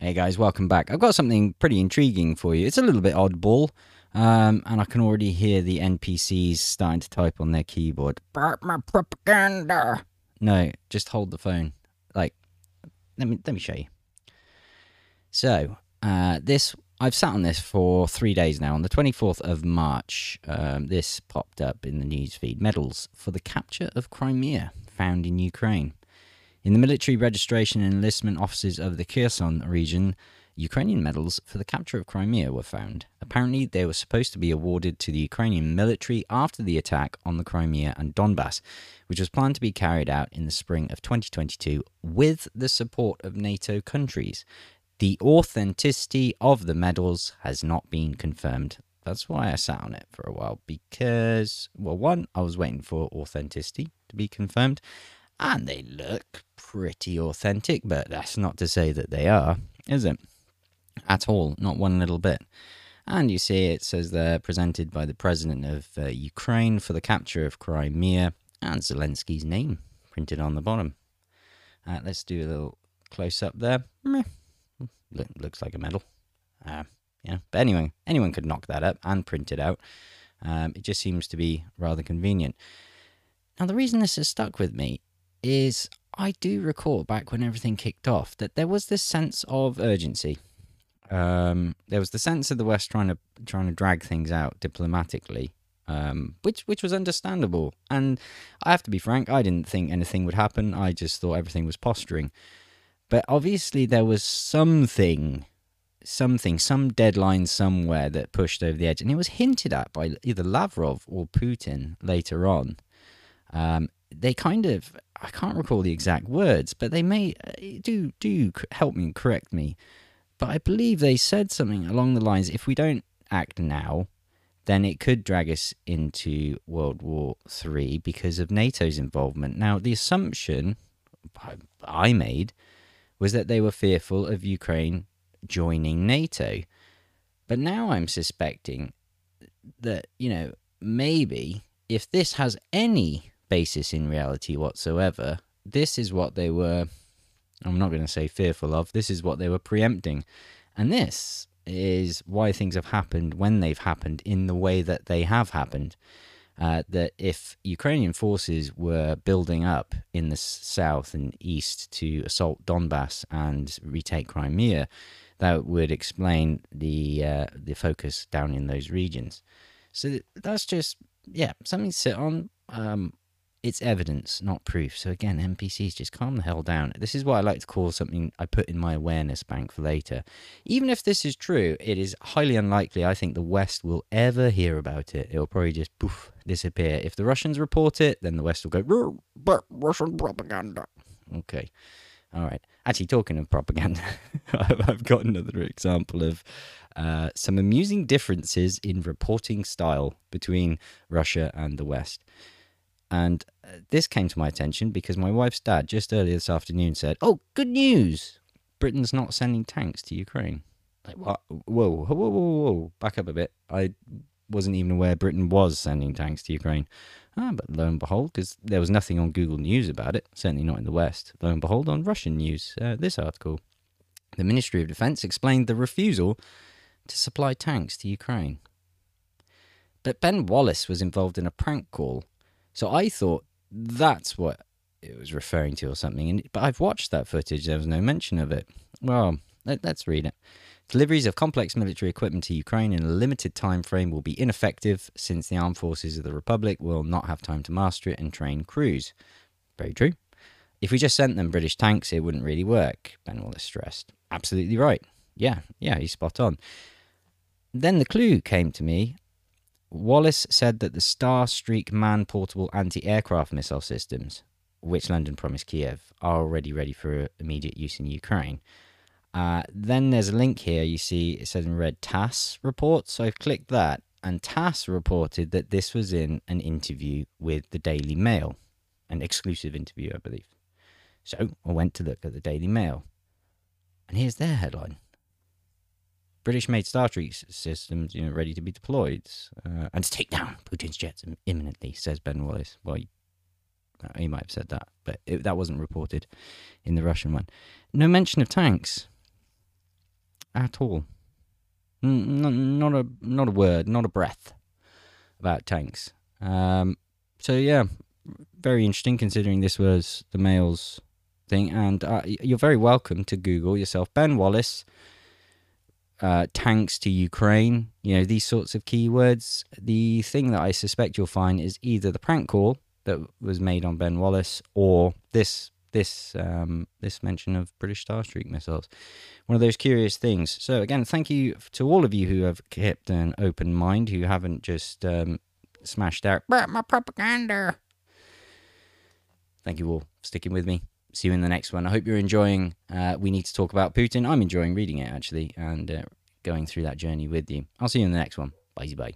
Hey guys, welcome back. I've got something pretty intriguing for you. It's a little bit oddball, um, and I can already hear the NPCs starting to type on their keyboard. my propaganda. No, just hold the phone. Like, let me let me show you. So, uh, this I've sat on this for three days now. On the 24th of March, um, this popped up in the newsfeed. Medals for the capture of Crimea found in Ukraine. In the military registration and enlistment offices of the Kherson region, Ukrainian medals for the capture of Crimea were found. Apparently, they were supposed to be awarded to the Ukrainian military after the attack on the Crimea and Donbass, which was planned to be carried out in the spring of 2022 with the support of NATO countries. The authenticity of the medals has not been confirmed. That's why I sat on it for a while because, well, one, I was waiting for authenticity to be confirmed, and they look pretty authentic, but that's not to say that they are, is it? At all, not one little bit. And you see, it says they're presented by the president of uh, Ukraine for the capture of Crimea and Zelensky's name printed on the bottom. Uh, let's do a little close up there. Look, looks like a medal. Uh, yeah, but anyway, anyone could knock that up and print it out. Um, it just seems to be rather convenient. Now, the reason this has stuck with me is I do recall back when everything kicked off that there was this sense of urgency. Um, there was the sense of the West trying to trying to drag things out diplomatically, um, which which was understandable. And I have to be frank, I didn't think anything would happen. I just thought everything was posturing. But obviously, there was something, something, some deadline somewhere that pushed over the edge, and it was hinted at by either Lavrov or Putin later on. Um, they kind of I can't recall the exact words, but they may uh, do do help me and correct me. But I believe they said something along the lines: if we don't act now, then it could drag us into World War Three because of NATO's involvement. Now, the assumption I made was that they were fearful of Ukraine joining NATO. But now I'm suspecting that, you know, maybe if this has any basis in reality whatsoever. This is what they were, I'm not going to say fearful of, this is what they were preempting. And this is why things have happened when they've happened in the way that they have happened. Uh, that if Ukrainian forces were building up in the south and east to assault Donbass and retake Crimea, that would explain the uh, the focus down in those regions. So that's just yeah something to sit on. Um, it's evidence, not proof. So again, NPCs just calm the hell down. This is what I like to call something I put in my awareness bank for later. Even if this is true, it is highly unlikely I think the West will ever hear about it. It'll probably just poof disappear. If the Russians report it, then the West will go but Russian propaganda. Okay. All right. Actually, talking of propaganda, I've got another example of uh, some amusing differences in reporting style between Russia and the West. And this came to my attention because my wife's dad just earlier this afternoon said, Oh, good news! Britain's not sending tanks to Ukraine. Like, what? Whoa, whoa, whoa, whoa, whoa. Back up a bit. I wasn't even aware Britain was sending tanks to Ukraine. Ah, but lo and behold, because there was nothing on Google News about it, certainly not in the West. Lo and behold, on Russian news, uh, this article. The Ministry of Defense explained the refusal to supply tanks to Ukraine. But Ben Wallace was involved in a prank call so I thought that's what it was referring to or something. And, but I've watched that footage. There was no mention of it. Well, let, us read it. Deliveries of complex military equipment to Ukraine in a limited time frame will be ineffective since the armed forces of the Republic will not have time to master it and train crews. Very true. If we just sent them British tanks, it wouldn't really work, Ben Wallace stressed. Absolutely right. Yeah, yeah, he's spot on. Then the clue came to me Wallace said that the Starstreak man portable anti aircraft missile systems, which London promised Kiev, are already ready for immediate use in Ukraine. Uh, then there's a link here. You see it says in red TASS report. So I've clicked that, and TASS reported that this was in an interview with the Daily Mail, an exclusive interview, I believe. So I went to look at the Daily Mail, and here's their headline British-made Starstreak systems, you know, ready to be deployed uh, and to take down Putin's jets imminently, says Ben Wallace. Well, he, uh, he might have said that, but it, that wasn't reported in the Russian one. No mention of tanks. at all. Not, not a not a word, not a breath about tanks. Um, so yeah, very interesting considering this was the Mail's thing. And uh, you're very welcome to Google yourself Ben Wallace uh, tanks to Ukraine. You know these sorts of keywords. The thing that I suspect you'll find is either the prank call that was made on Ben Wallace or this this um, this mention of British Starstreak missiles. One of those curious things. So again, thank you to all of you who have kept an open mind, who haven't just um, smashed out my propaganda. Thank you all for sticking with me. See you in the next one. I hope you're enjoying. Uh, we need to talk about Putin. I'm enjoying reading it actually and uh, going through that journey with you. I'll see you in the next one. Bye bye.